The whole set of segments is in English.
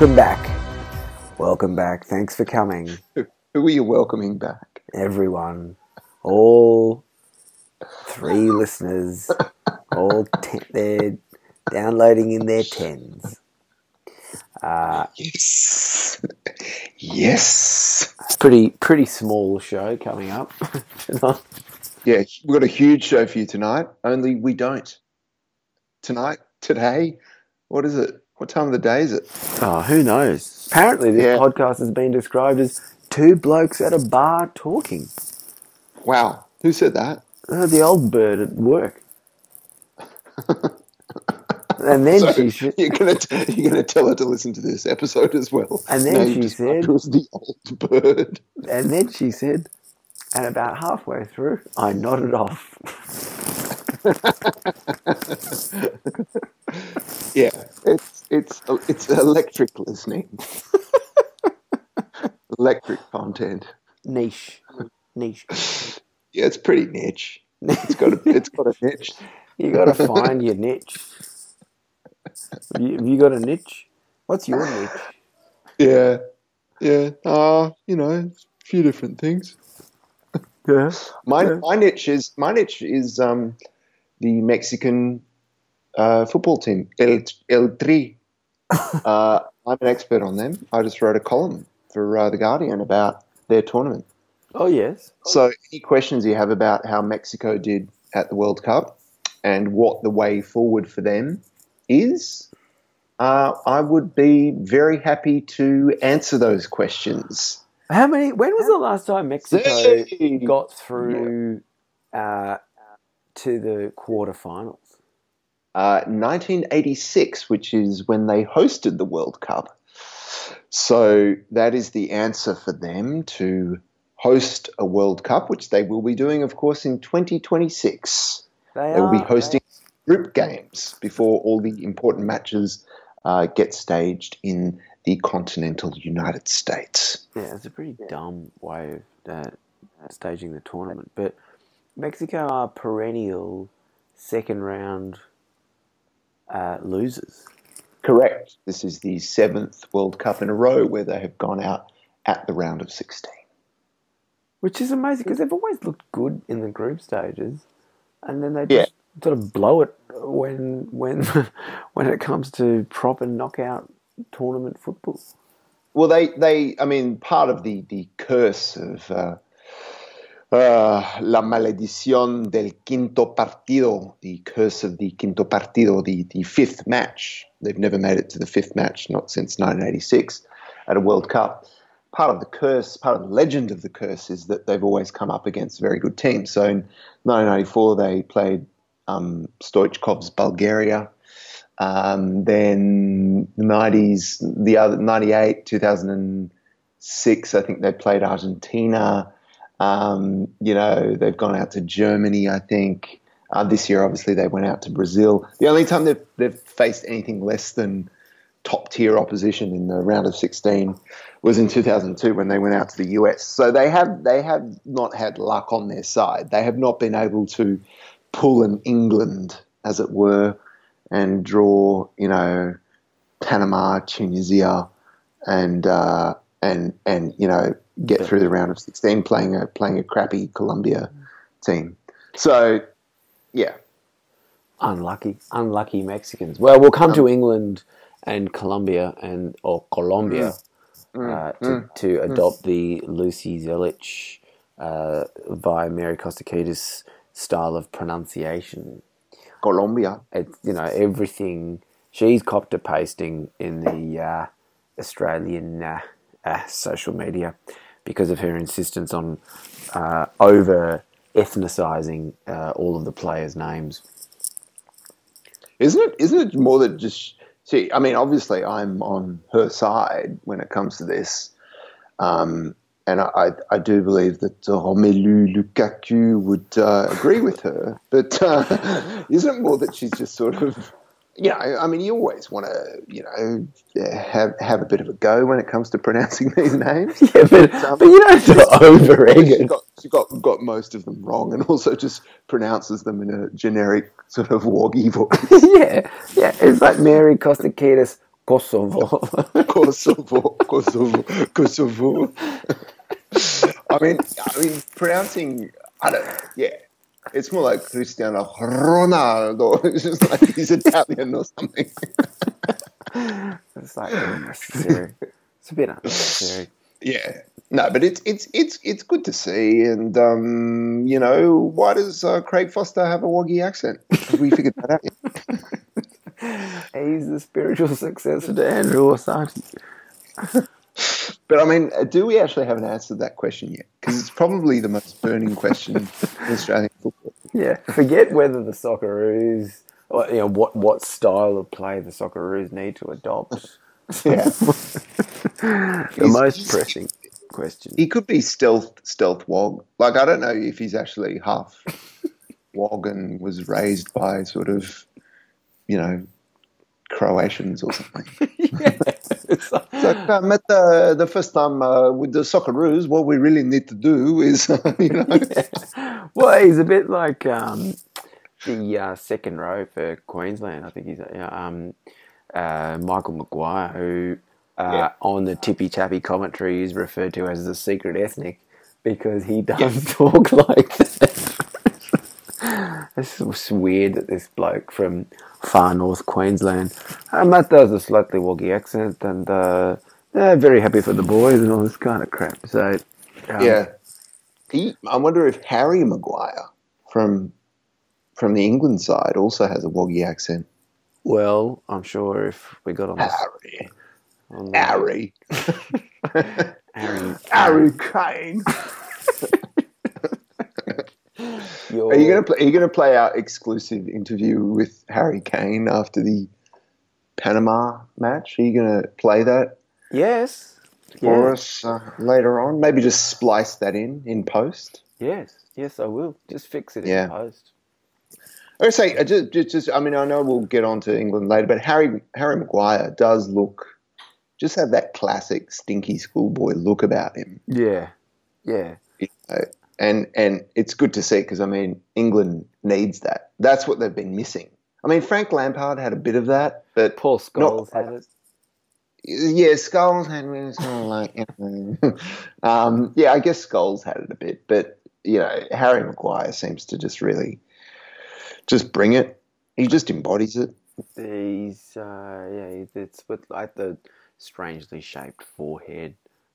Welcome back. Welcome back. Thanks for coming, Who are you welcoming back? everyone. All three listeners, all ten, they're downloading in their tens. Uh, Yes. yes. It's pretty pretty small show coming up. Yeah, we've got a huge show for you tonight, only we don't. Tonight, today, what is it? What time of the day is it? Oh, who knows? Apparently, this Yeah. podcast has been described as two blokes at a bar talking. Wow. Who said that? Uh, the old bird at work. and then So, she said, you're gonna you're gonna tell her to listen to this episode as well. And then she said- her as the old bird. and then she said, and about halfway through, I nodded off. Yeah, it's it's it's electric listening. electric content. Niche, niche. Yeah, it's pretty niche. It's got a it's got a niche. You got to find your niche. Have you, have you got a niche? What's your niche? Yeah, yeah. Uh, you know, a few different things. Yeah. My Yeah. my niche is my niche is um, the Mexican uh, football team El El Tri. uh, I'm an expert on them. I just wrote a column for uh, the Guardian about their tournament. Oh yes. So, any questions you have about how Mexico did at the World Cup and what the way forward for them is, uh, I would be very happy to answer those questions. How many? When was the last time Mexico got through uh, to the quarterfinals? Uh, 1986, which is when they hosted the World Cup. So, that is the answer for them to host a World Cup, which they will be doing, of course, in 2026. They They will be are- hosting group games before all the important matches uh, get staged in the continental United States. Yeah, it's a pretty dumb way of uh, staging the tournament. But Mexico are perennial second round uh, losers. Correct. This is the seventh World Cup in a row where they have gone out at the round of 16. Which is amazing because they've always looked good in the group stages, and then they Yeah. just sort of blow it when when when it comes to proper knockout tournament football. Well, they, they I mean, part of the, the curse of uh, uh, La Maledición del Quinto Partido, the curse of the Quinto Partido, the, the fifth match. They've never made it to the fifth match, not since 1986 at a World Cup. Part of the curse, part of the legend of the curse is that they've always come up against very good teams. So in 1994, they played um, Stoichkov's Bulgaria. Um, then the 90s, the other 98, 2006, I think they played Argentina. Um, you know, they've gone out to Germany, I think. Uh, this year, obviously, they went out to Brazil. The only time they've, they've faced anything less than top tier opposition in the round of 16 was in 2002 when they went out to the US. So they have they have not had luck on their side. They have not been able to pull an England, as it were, and draw, you know, Panama, Tunisia, and uh, and and you know get through the round of 16 playing a playing a crappy Colombia team. So, yeah, Unlucky, unlucky Mexicans. Well, we'll come to England and Colombia and or Colombia uh, to, to adopt the Lucy Zelich uh, via Mary Costakitis style of pronunciation. Colombia. It's you know everything she's copter pasting in the uh, Australian uh, uh, social media because of her insistence on uh, over ethnicizing uh, all of the players' names. Isn't it? Isn't it more than just see? I mean, obviously, I'm on her side when it comes to this, um, and I, I, I do believe that uh, Romelu Lukaku would uh, agree with her. But uh, isn't it more that she's just sort of, you know? I mean, you always want to, you know, have have a bit of a go when it comes to pronouncing these names. Yeah, but, but you don't have to over egg She it. got, she got got most of them wrong, and also just pronounces them in a generic sort of woggy voice. yeah, yeah. It's like Mary Costakitis Kosovo. Kosovo, Kosovo, Kosovo. I mean, I mean, pronouncing, I don't know, yeah. It's more like Cristiano Ronaldo. It's just like he's Italian or something. it's like unnecessary. It's a bit unnecessary. Yeah, no, but it's it's it's it's good to see, and um, you know, why does uh, Craig Foster have a Woggy accent? Have we figured that out yet? He's the spiritual successor to Andrew Orsatti. but I mean, do we actually have an answer to that question yet? Because it's probably the most burning question in Australian football. Yeah, forget whether the Socceroos, or, you know, what what style of play the Socceroos need to adopt. Yeah, the most pressing question. He could be stealth stealth wog. Like I don't know if he's actually half wog and was raised by sort of, you know, Croatians or something. like, I uh, met the the first time uh, with the Socceroos. What we really need to do is, uh, you know. Yeah. Well, he's a bit like um, the uh, second row for Queensland. I think he's um, uh, Michael Maguire, who uh, yeah. on the tippy tappy commentary is referred to as the secret ethnic because he does yeah. talk like that. it's weird that this bloke from far north Queensland, uh, Matt does a slightly woggy accent and uh, they're very happy for the boys and all this kind of crap. So um, yeah, he, I wonder if Harry Maguire from from the England side also has a woggy accent. Well, I'm sure if we got on Harry, on the, Harry, Harry, Harry Kane. Are you gonna play? Are you gonna play our exclusive interview with Harry Kane after the Panama match? Are you gonna play that? Yes. For yeah. us uh, later on, maybe just splice that in in post. Yes, yes, I will. Just fix it yeah. in post. I say, uh, just, just, just, I mean, I know we'll get on to England later, but Harry Harry Maguire does look, just have that classic stinky schoolboy look about him. Yeah, yeah. You know, and and it's good to see because I mean, England needs that. That's what they've been missing. I mean, Frank Lampard had a bit of that, but Paul Scholes had it. Yeah, Scholes had it. Kind of like, um, yeah, I guess Scholes had it a bit, but you know, Harry Maguire seems to just really just bring it. He just embodies it. He's uh, yeah, it's with like the strangely shaped forehead,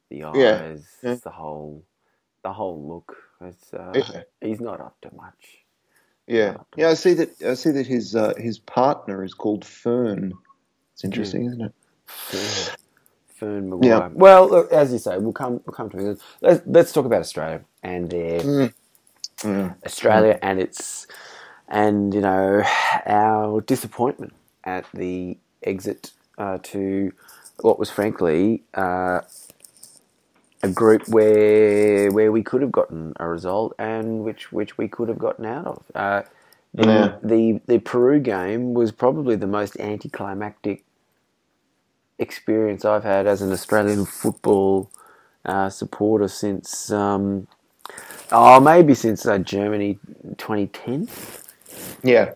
the eyes. Yeah. the whole the whole look. It's uh, yeah. he's not up to much. Yeah, yeah. I see that. I see that his uh, his partner is called Fern. It's interesting, isn't it? Fern, Fern Maguire. Yeah. Well, look, as you say, we'll come we'll come to England. Let's, let's talk about Australia and uh, mm. Mm. Australia mm. and its and you know our disappointment at the exit uh, to what was frankly uh, a group where where we could have gotten a result and which which we could have gotten out of. Uh, the, yeah. the the Peru game was probably the most anticlimactic experience I've had as an Australian football uh, supporter since um, oh maybe since uh, Germany 2010. Yeah.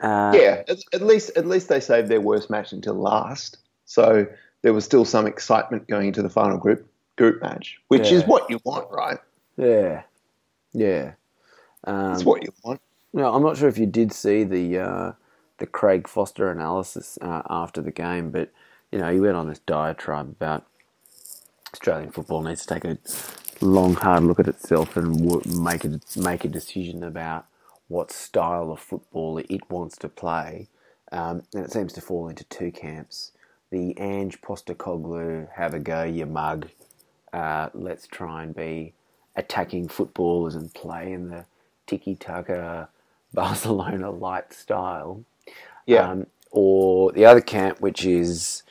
Uh, yeah, at, at, least at least they saved their worst match until last, so there was still some excitement going into the final group group match, which yeah. is what you want, right? Yeah, yeah, um, it's what you want. No, I'm not sure if you did see the uh, the Craig Foster analysis uh, after the game, but you know he went on this diatribe about Australian football needs to take a long, hard look at itself and make a make a decision about what style of football it wants to play. Um, and it seems to fall into two camps. The Ange Postecoglou, have a go, you mug. Uh, let's try and be attacking footballers and play in the tiki taka Barcelona light style. Yeah. Um, or the other camp, which is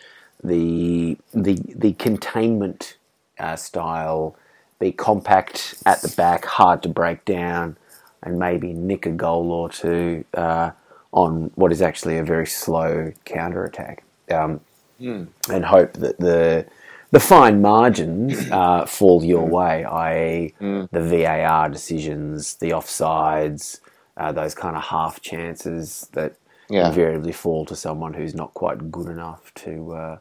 the the the containment uh, style, be compact at the back, hard to break down, and maybe nick a goal or two uh, on what is actually a very slow counter attack, um, mm. and hope that the the fine margins uh, fall your hmm. way, i.e., mm. the VAR decisions, the offsides, uh, those kind of half chances that Yeah. invariably fall to someone who's not quite good enough to uh,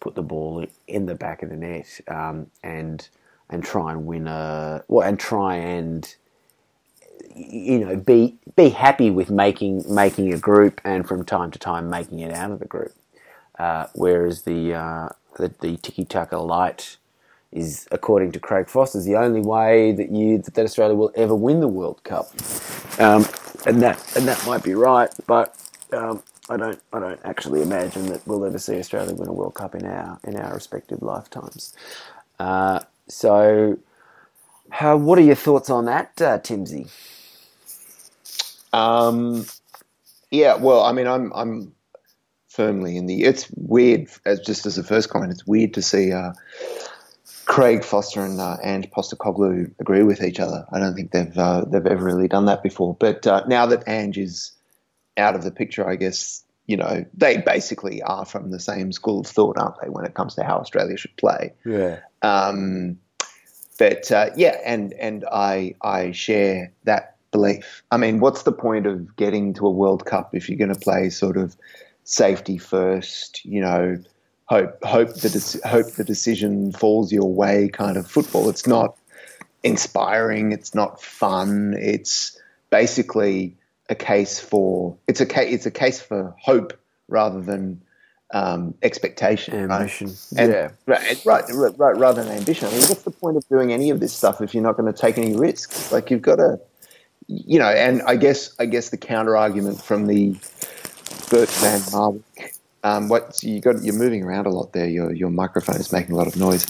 put the ball in the back of the net um, and and try and win a well and try and you know be be happy with making making a group and from time to time making it out of the group. Uh, whereas the uh, the, the tiki taka light is, according to Craig Foster, the only way that you that Australia will ever win the World Cup. Um, and that and that might be right, but um, I don't I don't actually imagine that we'll ever see Australia win a World Cup in our in our respective lifetimes. Uh, so, how, what are your thoughts on that, uh, Timsy? Um, yeah, well, I mean, I'm I'm firmly in the. It's weird, as just as a first comment, it's weird to see uh, Craig Foster and uh, Ange Postecoglou agree with each other. I don't think they've uh, they've ever really done that before. But uh, now that Ange is out of the picture, I guess you know they basically are from the same school of thought, aren't they? When it comes to how Australia should play. Yeah. Um, but uh, yeah, and and I I share that belief. I mean, what's the point of getting to a World Cup if you're going to play sort of safety first? You know, hope hope the hope the decision falls your way kind of football. It's not inspiring. It's not fun. It's basically a case for it's a case it's a case for hope rather than um, expectation, Ambition. right? And, yeah. right, right, right, right, rather than ambition. I mean, what's the point of doing any of this stuff if you're not going to take any risks? Like you've got to, you know. And I guess, I guess the counter argument from the Bert van Marwijk. Um, what you got? You're moving around a lot there. Your your microphone is making a lot of noise.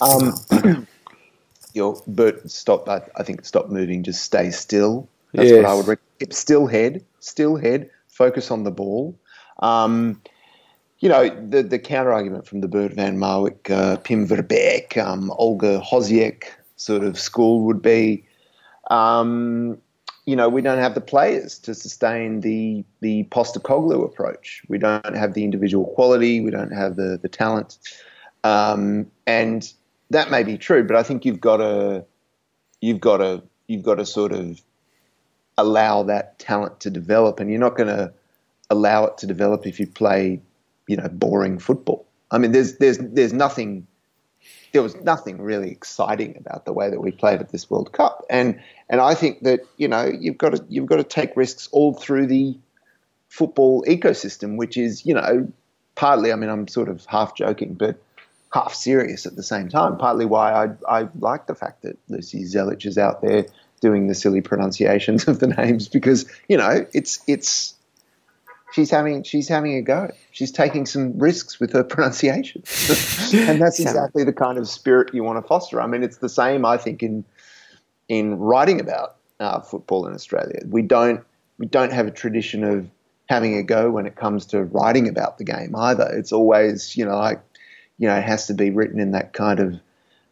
Um, your Bert, stop. I, I think stop moving. Just stay still. That's what I would recommend. Still head, still head. Focus on the ball. Um, you know, the, the counter argument from the Bert van Marwijk, uh, Pim Verbeek, um, Holger Osieck sort of school would be, um, you know, we don't have the players to sustain the the Postecoglou approach. We don't have the individual quality. We don't have the the talent, um, and that may be true. But I think you've got to you've got to you've got to sort of allow that talent to develop, and you're not going to allow it to develop if you play, you know, boring football. I mean, there's there's there's nothing. There was nothing really exciting about the way that we played at this World Cup, and and I think that you know you've got to you've got to take risks all through the football ecosystem, which is you know partly. I mean, I'm sort of half joking, but half serious at the same time. Partly why I I like the fact that Lucy Zelich is out there doing the silly pronunciations of the names because you know it's it's she's having she's having a go. She's taking some risks with her pronunciation, and that's exactly the kind of spirit you want to foster. I mean, it's the same I think in in writing about uh, football in Australia. We don't we don't have a tradition of having a go when it comes to writing about the game either. It's always you know like you know it has to be written in that kind of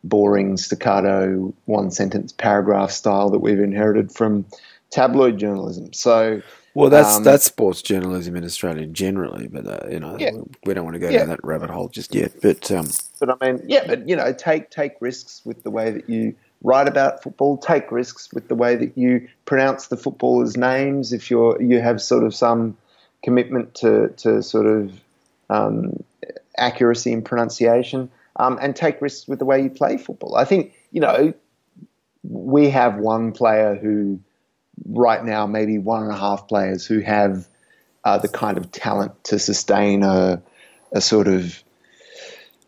boring staccato one sentence paragraph style that we've inherited from tabloid journalism. So Well, that's Um, that's sports journalism in Australia generally, but uh, you know Yeah. we don't want to go Yeah. down that rabbit hole just yet. But um, but I mean, yeah, but you know, take take risks with the way that you write about football. Take risks with the way that you pronounce the footballers' names. If you're you have sort of some commitment to to sort of um, accuracy in pronunciation, um, and take risks with the way you play football. I think you know we have one player who right now maybe one and a half players who have uh, the kind of talent to sustain a a sort of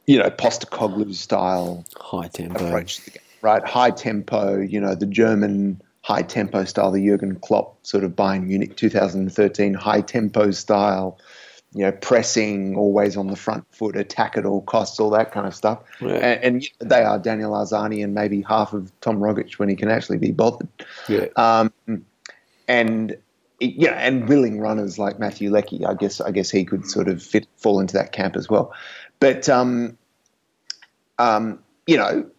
you know, Postecoglou style high tempo. approach to the game, right? High tempo, you know, the German high tempo style, the Jurgen Klopp sort of Bayern Munich 2013 high tempo style, you know, pressing, always on the front foot, attack at all costs, all that kind of stuff. Yeah. And, and they are Daniel Arzani and maybe half of Tom Rogic when he can actually be bothered. Yeah. Um, and you know, and willing runners like Matthew Leckie, I guess, I guess he could sort of fit fall into that camp as well. But um, um, you know,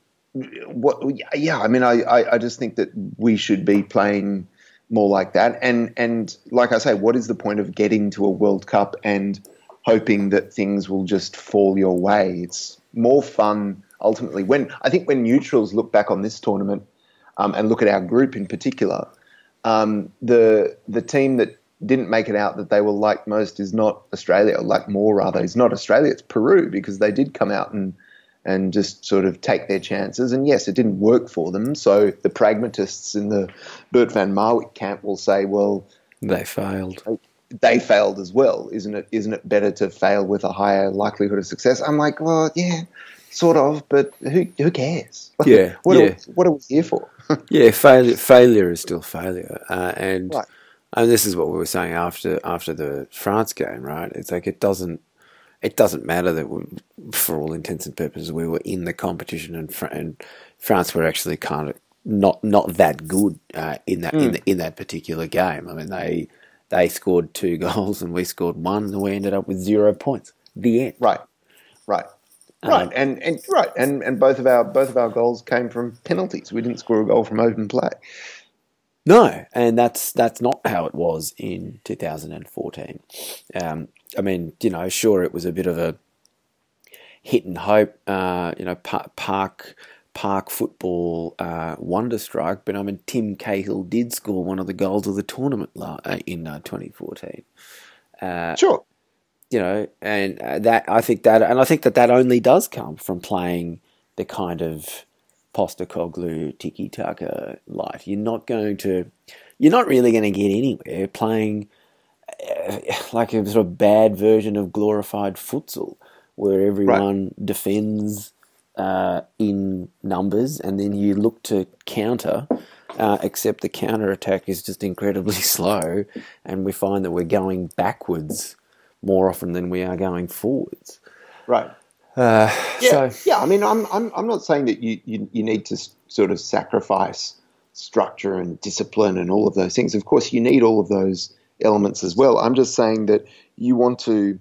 what? Yeah, I mean, I, I, I just think that we should be playing more like that. And and like I say, what is the point of getting to a World Cup and hoping that things will just fall your way? It's more fun ultimately when I think when neutrals look back on this tournament um, and look at our group in particular, um, the the team that didn't make it out that they were like most is not Australia, like more rather is not Australia, it's Peru because they did come out and and just sort of take their chances. And yes, it didn't work for them. So the pragmatists in the Bert van Marwijk camp will say, well, they failed. They failed as well. Isn't it? Isn't it better to fail with a higher likelihood of success? I'm like, well, yeah, sort of, but who who cares? Yeah, what, yeah. Are, what are we here for? yeah, failure failure is still failure, uh, and Right. and this is what we were saying after after the France game, right? It's like it doesn't it doesn't matter that we, for all intents and purposes we were in the competition and, Fr- and France were actually kind of not not that good uh, in that in, the, in that particular game. I mean they they scored two goals and we scored one and we ended up with zero points. The end. Right, right, right, and and right, and and both of our both of our goals came from penalties. We didn't score a goal from open play. No, and that's that's not how it was in 2014. Um, I mean, you know, sure, it was a bit of a hit and hope, uh, you know, pa- park park football uh, wonder strike. But I mean, Tim Cahill did score one of the goals of the tournament uh, in uh, 2014. Uh, Sure, you know, and uh, that I think that, and I think that that only does come from playing the kind of Postecoglou tiki taka light. You're not going to, you're not really going to get anywhere playing like a sort of bad version of glorified futsal, where everyone defends uh, in numbers, and then you look to counter. Uh, except the counter attack is just incredibly slow, and we find that we're going backwards more often than we are going forwards. right. Uh, Yeah, so yeah. I mean, I'm I'm I'm not saying that you you, you need to sort of sacrifice structure and discipline and all of those things. Of course, you need all of those elements as well. I'm just saying that you want to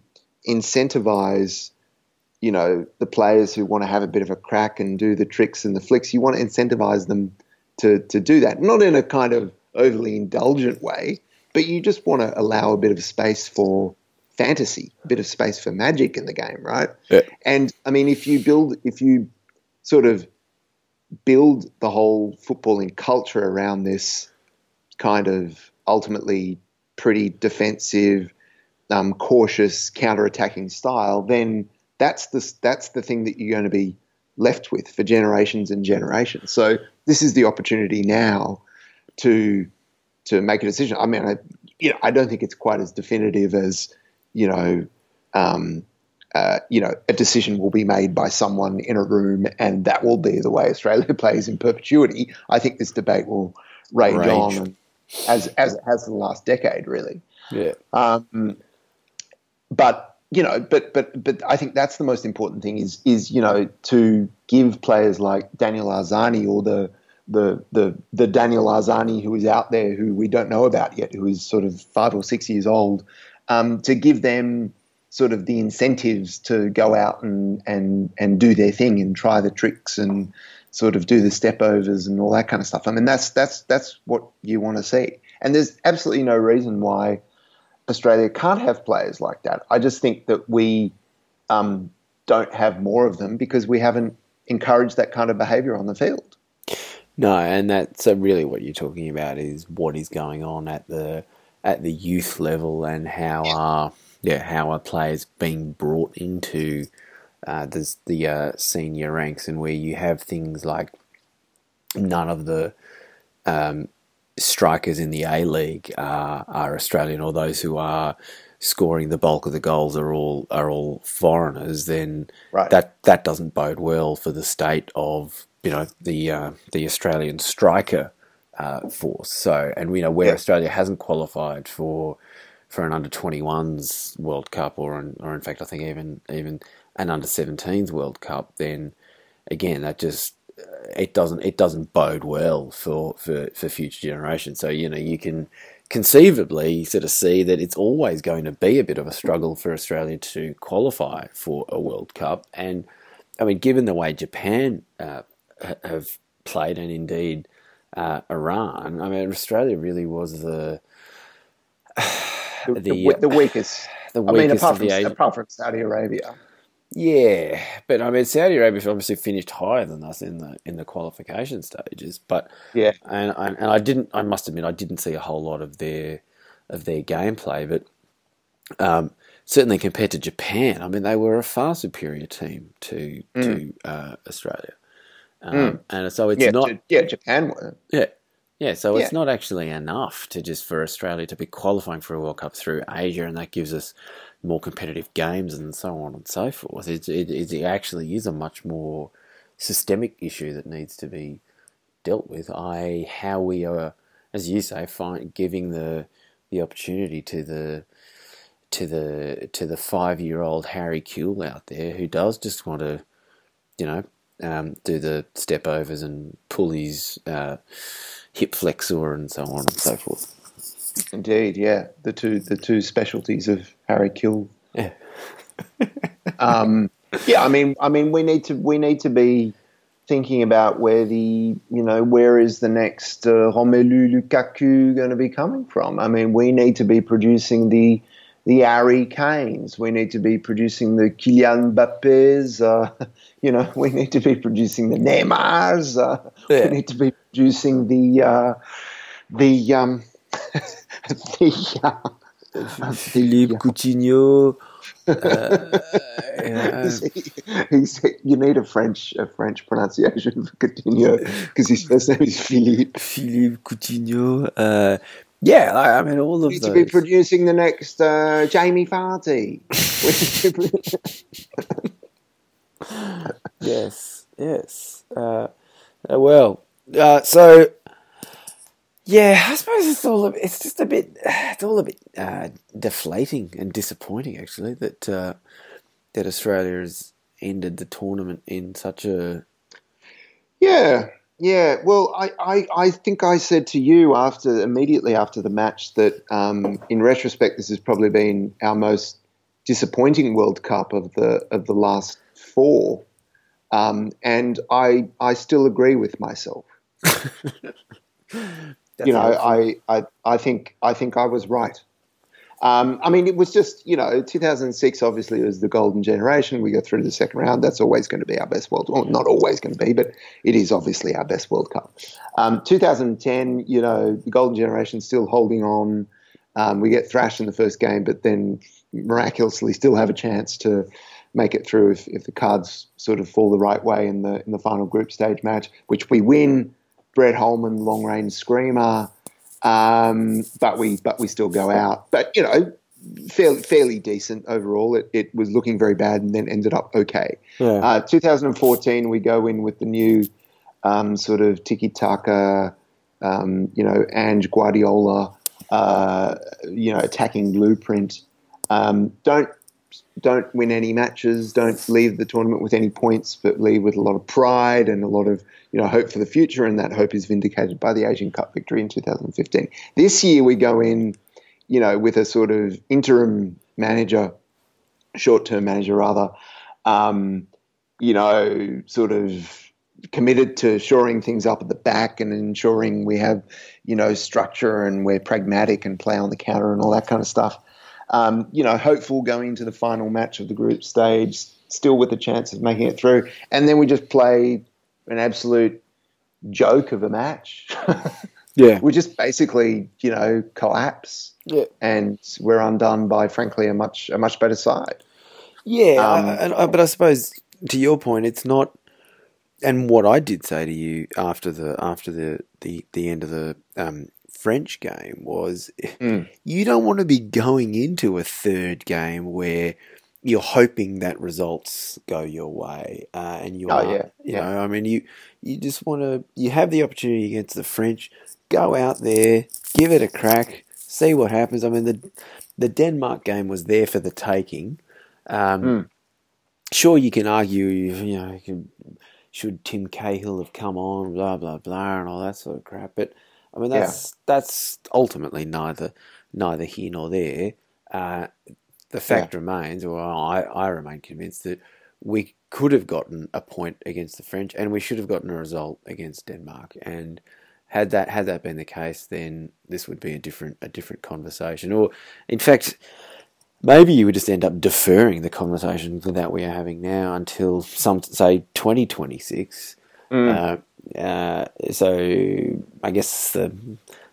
incentivize, you know, the players who want to have a bit of a crack and do the tricks and the flicks. You want to incentivize them to to do that, not in a kind of overly indulgent way, but you just want to allow a bit of space for fantasy, a bit of space for magic in the game, right? Yeah. And I mean, if you build, if you sort of build the whole footballing culture around this kind of ultimately pretty defensive, um, cautious, counter-attacking style, then that's the that's the thing that you're going to be left with for generations and generations. So this is the opportunity now to to make a decision. I mean, I, you know, I don't think it's quite as definitive as you know, um, uh, you know, a decision will be made by someone in a room, and that will be the way Australia plays in perpetuity. I think this debate will rage, Rage. on, and as as it has for the last decade, really. yeah, Um, but you know, but but but I think that's the most important thing is is you know to give players like Daniel Arzani or the the the the Daniel Arzani who is out there who we don't know about yet, who is sort of five or six years old, um, to give them sort of the incentives to go out and and and do their thing and try the tricks and sort of do the step overs and all that kind of stuff. I mean, that's that's that's what you want to see. And there's absolutely no reason why Australia can't have players like that. I just think that we um, don't have more of them because we haven't encouraged that kind of behaviour on the field. no, and that's really what you're talking about is what is going on at the at the youth level and how are yeah how are players being brought into uh, the the uh, senior ranks and where you have things like none of the um, strikers in the A League are, are Australian, or those who are scoring the bulk of the goals are all are all foreigners, then Right. that that doesn't bode well for the state of you know the uh, the Australian striker uh, force. So, and you know where Yeah. Australia hasn't qualified for for an under 21s World Cup, or an, or in fact, I think even even an under 17s World Cup, then again that just uh, it doesn't it doesn't bode well for, for, for future generations. So you know you can conceivably sort of see that it's always going to be a bit of a struggle for Australia to qualify for a World Cup. And I mean, given the way Japan uh, have played, and indeed uh, Iran, I mean, Australia really was the The, the, The, we- the weakest. I mean, apart from, apart from Saudi Arabia. Yeah, but I mean, Saudi Arabia obviously finished higher than us in the in the qualification stages. But Yeah. and and, and I didn't. I must admit, I didn't see a whole lot of their of their gameplay, but um, certainly compared to Japan, I mean, they were a far superior team to mm. to uh, Australia. Um, mm. And so it's yeah, not. To, yeah, Japan were. Yeah. Yeah, so yeah. it's not actually enough to just for Australia to be qualifying for a World Cup through Asia, and that gives us more competitive games and so on and so forth. It, it, it actually is a much more systemic issue that needs to be dealt with. I how we are, as you say, find, giving the the opportunity to the to the to the five year old Harry Kewell out there who does just want to, you know, um, do the step overs and pull his uh, hip flexor and so on and so forth. Indeed, yeah, the two the two specialties of Harry Kewell. Yeah. um, yeah, I mean, I mean, we need to we need to be thinking about where the you know where is the next uh, Romelu Lukaku going to be coming from? I mean, we need to be producing the the Harry Kanes. We need to be producing the Kylian Mbappes. Uh, you know, we need to be producing the Neymars. Uh, yeah. We need to be producing the uh, the um, the uh, Philippe Coutinho. Uh, yeah. he's, you need a French a French pronunciation for Coutinho because his first name is Philippe. Philippe Coutinho. Yeah, I, I, mean all of need those. to be producing the next uh, Jamie Vardy. yes, yes. Uh, uh, well, uh, so yeah, I suppose it's all. A, it's just a bit. It's all a bit uh, deflating and disappointing, actually, that uh, that Australia has ended the tournament in such a. Yeah, yeah. Well, I, I, I think I said to you after immediately after the match that um, in retrospect, this has probably been our most disappointing World Cup of the of the last four, um, and I I still agree with myself. you know, I, I, I think I think I was right. Um, I mean, it was just you know, 2006 obviously was the golden generation. We go through to the second round. That's always going to be our best world. Well, not always going to be, but it is obviously our best World Cup. Um, 2010, you know, the golden generation still holding on. Um, we get thrashed in the first game, but then miraculously still have a chance to make it through if, if the cards sort of fall the right way in the in the final group stage match, which we win. Brett Holman, long range screamer, um, but we but we still go out. But you know, fairly fairly decent overall. It, it was looking very bad and then ended up okay. Yeah. Uh, 2014, we go in with the new um, sort of tiki taka, um, you know, Ange Guardiola, uh, you know, attacking blueprint. Um, don't don't win any matches, don't leave the tournament with any points, but leave with a lot of pride and a lot of you know hope for the future, and that hope is vindicated by the Asian Cup victory in 2015. This year we go in, you know, with a sort of interim manager, short-term manager rather, um, you know, sort of committed to shoring things up at the back and ensuring we have, you know, structure and we're pragmatic and play on the counter and all that kind of stuff um, you know, hopeful going into the final match of the group stage, still with a chance of making it through. And then we just play an absolute joke of a match. yeah. We just basically, you know, collapse. Yeah. And we're undone by, frankly, a much a much better side. Yeah, um, I, I, but I suppose to your point, it's not. And what I did say to you after the after the the, the end of the um, French game was mm. you don't want to be going into a third game where you're hoping that results go your way, uh, and you oh, are, yeah, you yeah. know, I mean, you you just want to you have the opportunity against the French, go out there, give it a crack, see what happens. I mean, the the Denmark game was there for the taking. Um, mm. Sure, you can argue, you know, you can, should Tim Cahill have come on, blah blah blah, and all that sort of crap, but I mean, that's yeah. that's ultimately neither neither here nor there. Uh, the fact yeah. remains, or I, I remain convinced that we could have gotten a point against the French, and we should have gotten a result against Denmark. And had that had that been the case, then this would be a different a different conversation. Or, in fact, maybe you would just end up deferring the conversation that we are having now until some say twenty twenty six. Mm. Uh, uh, so I guess the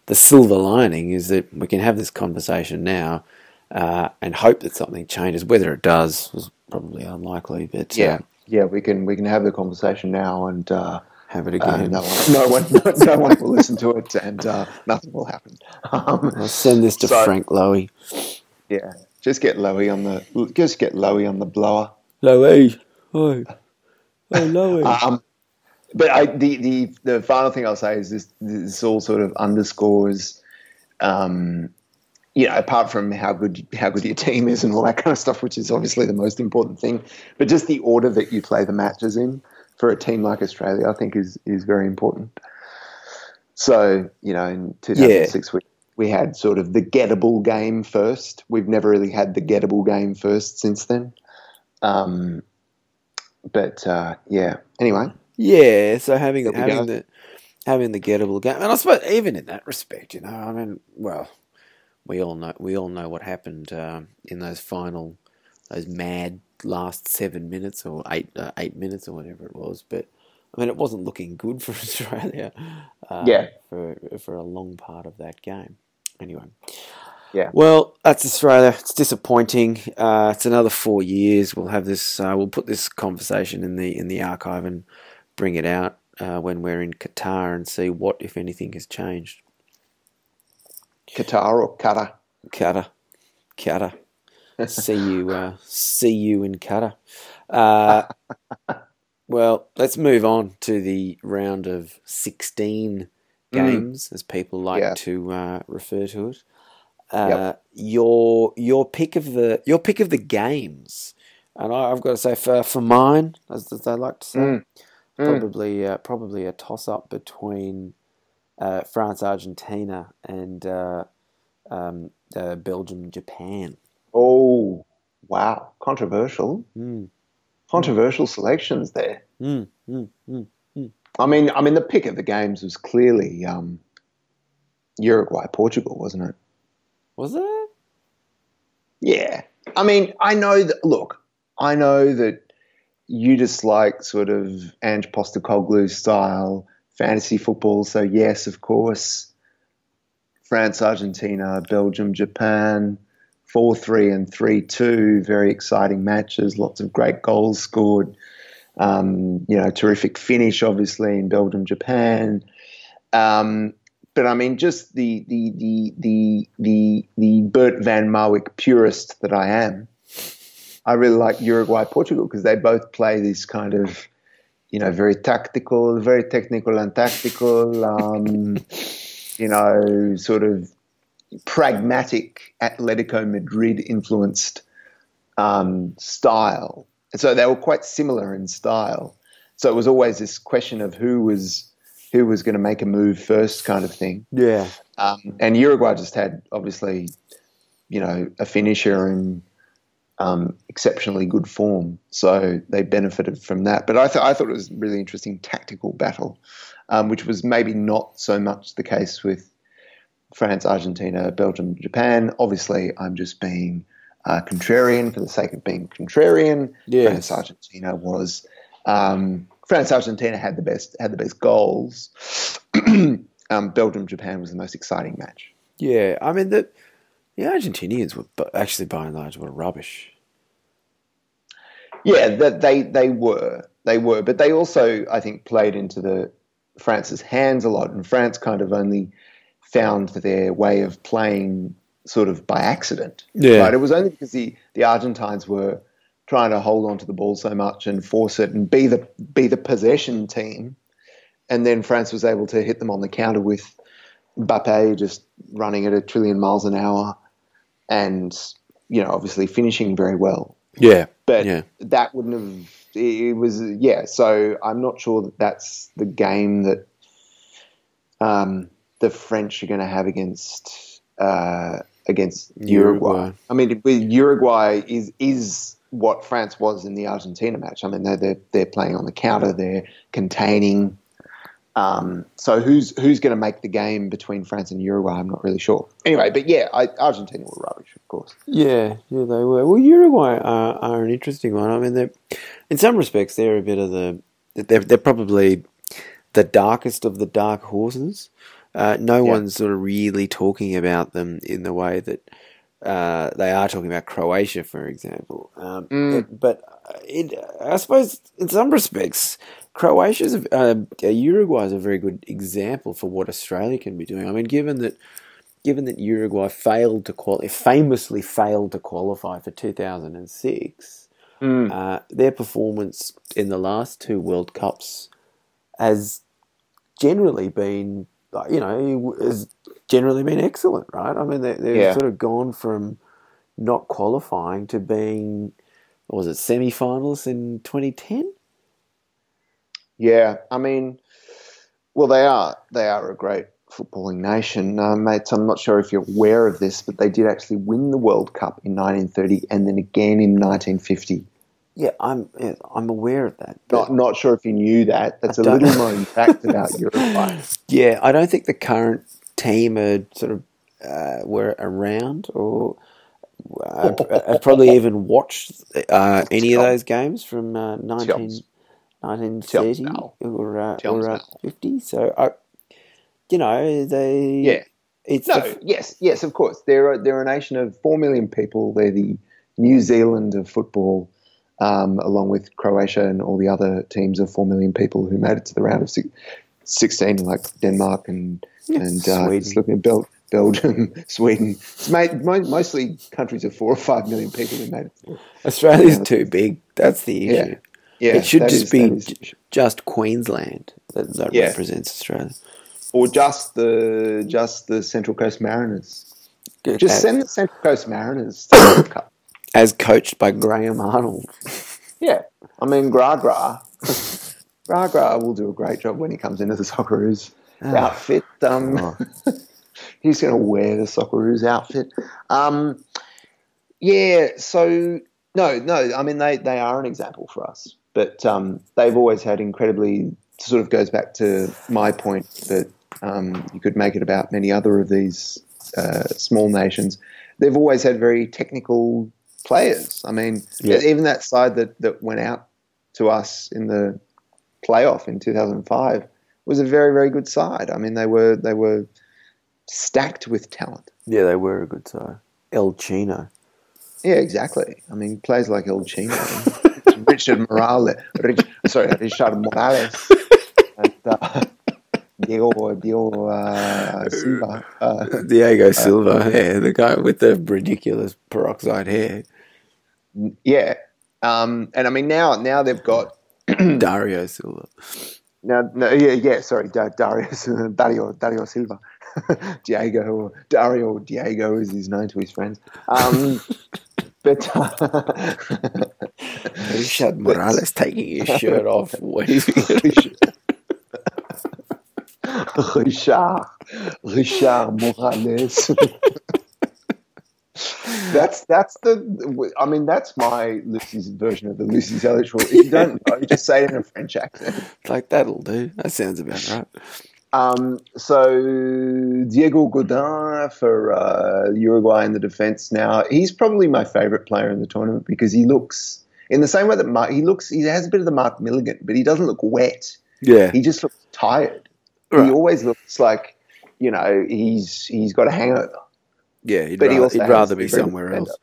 the silver lining is that we can have this conversation now uh, and hope that something changes. Whether it does is probably unlikely, but Yeah, uh, yeah, we can we can have the conversation now, and uh, have it uh, again. no one, no one, no, no one will listen to it, and uh, nothing will happen. Um, I'll send this to So- Frank Lowy. yeah, just get Lowy on the just get Lowy on the blower. Lowy, oh, oh Lowy. Um, but I, the, the the final thing I'll say is this: this all sort of underscores, um, you know, apart from how good how good your team is and all that kind of stuff, which is obviously the most important thing, but just the order that you play the matches in for a team like Australia, I think is is very important. So you know, in 2006 we we had sort of the gettable game first. We've never really had the gettable game first since then. Um, but uh, yeah. Anyway, Yeah, so having There having the having the gettable game, and I suppose even in that respect, you know, I mean, well, we all know we all know what happened um, in those final, those mad last seven minutes or eight uh, eight minutes or whatever it was. But I mean, it wasn't looking good for Australia. Uh, Yeah. for for a long part of that game. Anyway. Yeah. Well, that's Australia. It's disappointing. Uh, it's another four years. We'll have this. Uh, we'll put this conversation in the in the archive and bring it out uh, when we're in Qatar and see what, if anything, has changed. Qatar or Qatar. Qatar, Qatar. see you. Uh, see you in Qatar. Uh, well, let's move on to the round of sixteen games, as people like Yeah. to uh, refer to it. Uh, Your your pick of the your pick of the games, and I, I've got to say for for mine, as, as they like to say, Mm. Mm. probably uh, probably a toss up between uh, France Argentina and uh, um, uh, Belgium Japan. Oh, wow. Controversial. Mm, Controversial selections there. mm, mm, mm. I mean, I mean, the pick of the games was clearly um, Uruguay, Portugal, wasn't it? Was it? Yeah. I mean, I know that, look, I know that you dislike sort of Ange Postecoglou style fantasy football. So, yes, of course, France, Argentina, Belgium, Japan, 4 3 and 3 2. Very exciting matches, lots of great goals scored. Um, you know, terrific finish, obviously, in Belgium, Japan. Um, but I mean, just the the the the the the Bert van Marwijk purist that I am, I really like Uruguay Portugal because they both play this kind of, you know, very tactical, very technical and tactical, um, you know, sort of pragmatic Atletico Madrid influenced um, style. And so they were quite similar in style. So it was always this question of who was who was going to make a move first, kind of thing. Yeah. Um, and Uruguay just had obviously, you know, a finisher in um, exceptionally good form, so they benefited from that. But I, th- I thought it was a really interesting tactical battle, um, which was maybe not so much the case with France, Argentina, Belgium, Japan. Obviously, I'm just being uh, contrarian for the sake of being contrarian. Yes. France, Argentina was. Um, France, Argentina had the best had the best goals. um, Belgium, Japan was the most exciting match. Yeah. I mean the the Argentinians were actually by and large were rubbish. Yeah, that they they were they were, but they also I think played into the France's hands a lot, and France kind of only found their way of playing sort of by accident. Yeah. right. It was only because the the Argentines were trying to hold on to the ball so much and force it and be the be the possession team, and then France was able to hit them on the counter with Mbappe just running at a trillion miles an hour, and you know obviously finishing very well Yeah. but Yeah. that wouldn't have it was yeah so i'm not sure that that's the game that um, the french are going to have against uh, against uruguay. Uruguay. i mean with uruguay is is what france was in the argentina match i mean they're they're, they're playing on the counter they're containing um, so who's who's going to make the game between France and Uruguay? I'm not really sure. Anyway, but yeah, I, Argentina were rubbish, of course. Yeah, yeah, they were. Well, Uruguay are, are an interesting one. I mean, they're in some respects they're a bit of the they're they're probably the darkest of the dark horses. Uh, no Yeah. one's sort of really talking about them in the way that uh, they are talking about Croatia, for example. Um, Mm. it- but it, I suppose, in some respects, Croatia's uh, Uruguay is a very good example for what Australia can be doing. I mean, given that given that Uruguay failed to qualify, famously failed to qualify for 2006, Mm. uh, their performance in the last two World Cups has generally been, you know, has generally been excellent, right? I mean, they, they've Yeah. sort of gone from not qualifying to being, what was it, semi-finalists in 2010? Yeah, I mean, well, they are they are a great footballing nation, uh, mates. I'm not sure if you're aware of this, but they did actually win the World Cup in 1930 and then again in 1950. Yeah, I'm yeah, I'm aware of that. Not not sure if you knew that. That's I a little known fact about Uruguay. Yeah, I don't think the current team are sort of uh, were around or uh, have probably even watched uh, any of those games from uh, 19, 1930 now. or, uh, or uh, 50. So, I, you know, they. Yeah. It's No, the- yes, yes, of course. They're a, they're a nation of four million people. They're the New Zealand of football, um, along with Croatia and all the other teams of four million people who made it to the round of six, sixteen, like Denmark and and uh, Sweden. just looking at Bel- Belgium, Sweden. It's made, mo- mostly countries of four or five million people who made it. Australia's Yeah. too big. That's the issue. Yeah. Yeah, it should just is- be that is- j- just Queensland that, that Yeah. represents Australia. or just the just the Central Coast Mariners. Just as, send the Central Coast Mariners to the Cup. as coached by Graham Arnold. Yeah, I mean Gra Gra, Gra Gra will do a great job when he comes into the Socceroos Ah. outfit. Um, Oh. he's going to wear the Socceroos outfit. Um, yeah, so no, no, I mean they they are an example for us, but um, they've always had incredibly sort of goes back to my point that um, you could make it about many other of these uh, small nations. They've always had very technical players. I mean, Yeah. even that side that, that went out to us in the playoff in 2005 was a very very good side. I mean, they were they were stacked with talent. Yeah, they were a good side. El Chino. Yeah, exactly. I mean, players like El Chino, Richard Morales, Rich, sorry, Richard Morales, and, uh, Diego Diego uh, Silva. Uh, Diego Silva, yeah, the guy with the ridiculous peroxide hair. yeah, um, and I mean now now they've got Dario Silva. now no, yeah yeah sorry Da- Dario Dario Dario Silva. Diego or Dario Diego as he's known to his friends. Um, but uh, Richard Morales taking his shirt off, waving it. Richard, Richard Morales. That's that's the. I mean, that's my Lucy's version of the Lucy's Zelic rule. If you don't know, just say it in a French accent. Like, that'll do. That sounds about right. Um, so Diego Godin for uh, Uruguay in the defense. Now he's probably my favourite player in the tournament because he looks in the same way that Mark, he looks. He has a bit of the Mark Milligan, but he doesn't look wet. Yeah. He just looks tired. Right. He always looks like you know he's he's got a hangover, Yeah, he'd, but he rather, also he'd rather be somewhere else.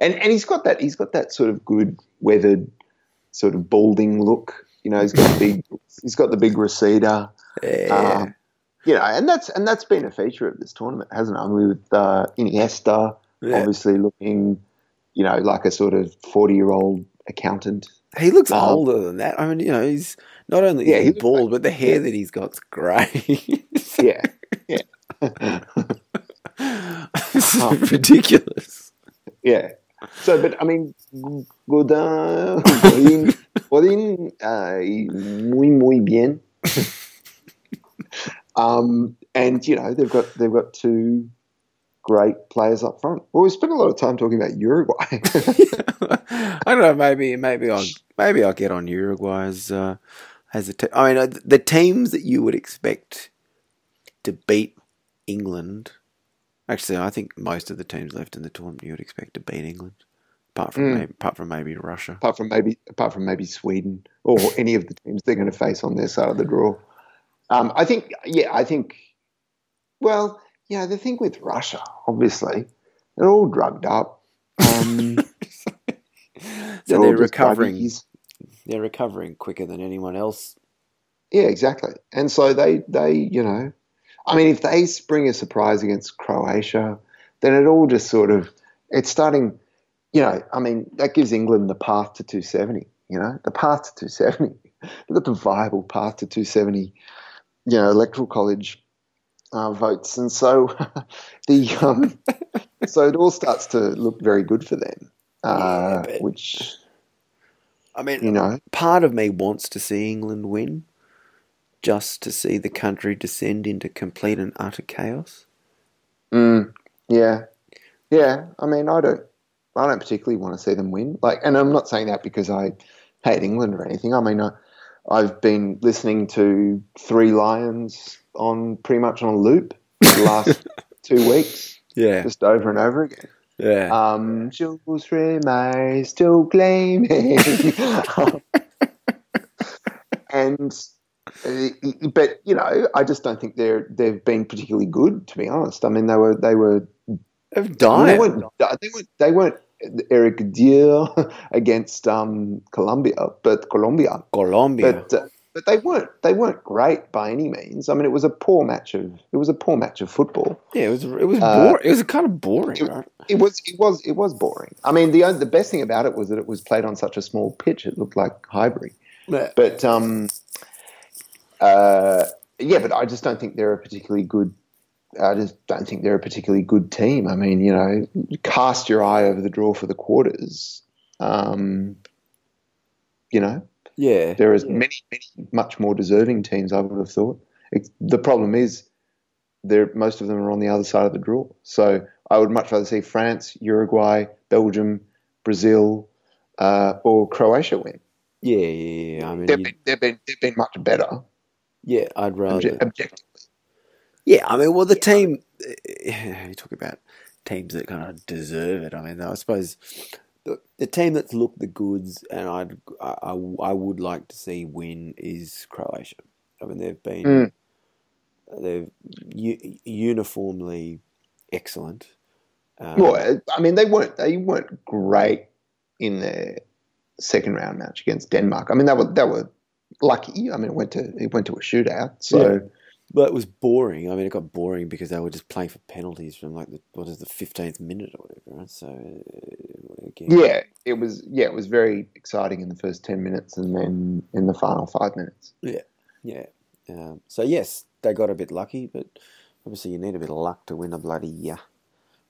and and he's got that he's got that sort of good weathered sort of balding look. You know, he's got the big he's got the big receder. Yeah. Um, you know, and that's and that's been a feature of this tournament, hasn't it? I mean, with uh, Iniesta yeah. obviously looking, you know, like a sort of forty-year-old accountant. He looks um, older than that. I mean, you know, he's not only Yeah, is he he bald, like- but the hair yeah. that he's got's grey. Yeah, yeah, it's ridiculous. yeah. So, but I mean, Godin, Godin, Godin uh, muy muy bien. um, and you know they've got they've got two great players up front. Well, we spent a lot of time talking about Uruguay. I don't know. Maybe, maybe I'll maybe I'll get on Uruguay as uh, as a. Te- I mean, uh, the teams that you would expect to beat England. Actually, I think most of the teams left in the tournament you would expect to beat England, apart from Mm. maybe, apart from maybe Russia. apart from maybe apart from maybe Sweden or any of the teams they're going to face on their side of the draw. Um, I think, yeah, I think well, yeah, the thing with Russia, obviously, they're all drugged up. Um, So all they're recovering. They're recovering quicker than anyone else. Yeah, exactly. And so they, they, you know, I mean, if they spring a surprise against Croatia, then it all just sort of, it's starting, you know, I mean, that gives England the path to 270, you know, the path to 270. They've got the viable path to 270, you know, electoral college uh, votes. And so the, um, so it all starts to look very good for them, uh, Yeah, which, I mean, you know, part of me wants to see England win, just to see the country descend into complete and utter chaos. Mm, yeah, yeah. I mean, I don't, I don't particularly want to see them win. Like, and I'm not saying that because I hate England or anything. I mean, I, I've been listening to Three Lions on pretty much on a loop for the last two weeks, Yeah, just over and over again. yeah. Um, Jules Rimet still gleaming. and, uh, but you know, I just don't think they're they've been particularly good, to be honest. I mean, they were they were they've died. They weren't, they weren't they weren't Eric Dier against um, Colombia, but Colombia, Colombia. but uh, but they weren't they weren't great by any means. I mean, it was a poor match of it was a poor match of football. yeah, it was. It was uh, boring. It was kind of boring, right? It was it was it was boring. I mean, the the best thing about it was that it was played on such a small pitch; it looked like Highbury. Yeah. But um, uh, yeah, but I just don't think they're a particularly good. I just don't think they're a particularly good team. I mean, you know, cast your eye over the draw for the quarters. Um, you know, Yeah, there is many, many much more deserving teams. I would have thought. It's, the problem is, there most of them are on the other side of the draw. So I would much rather see France, Uruguay, Belgium, Brazil, uh, or Croatia win. yeah, yeah. yeah. I mean, They've you- been, they've been, they've been much better. Yeah. I'd rather. Obje- objectively. Yeah, I mean, well, the team. You talk about teams that kind of deserve it. I mean, I suppose the, the team that's looked the goods, and I'd I, I, I would like to see win is Croatia. I mean, they've been Mm. they've u- uniformly excellent. Um, Well, I mean, they weren't they weren't great in their second round match against Denmark. I mean, they were they were lucky. I mean, it went to it went to a shootout. So Yeah. But it was boring. I mean, it got boring because they were just playing for penalties from like the what is the fifteenth minute or whatever. Right? So uh, again, yeah, it was yeah, it was very exciting in the first ten minutes, and then in the final five minutes. Yeah. Yeah. Um, so yes, they got a bit lucky, but obviously you need a bit of luck to win a bloody yeah,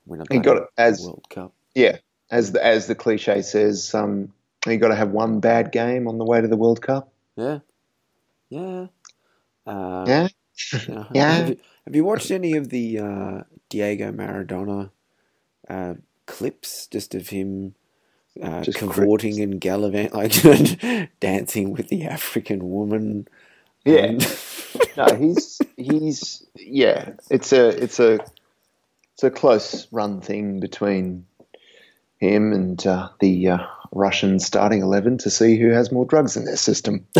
win a bloody got it as World Cup. yeah, as the as the cliche says. Um, you got to have one bad game on the way to the World Cup. Yeah, yeah, uh, Yeah, you know, Yeah. Have you, have you watched any of the uh, Diego Maradona uh, clips? Just of him. Uh, Just cavorting and gallivant, like dancing with the African woman. yeah. And- no, he's he's yeah. It's a it's a it's a close run thing between him and uh, the uh, Russian starting eleven to see who has more drugs in their system.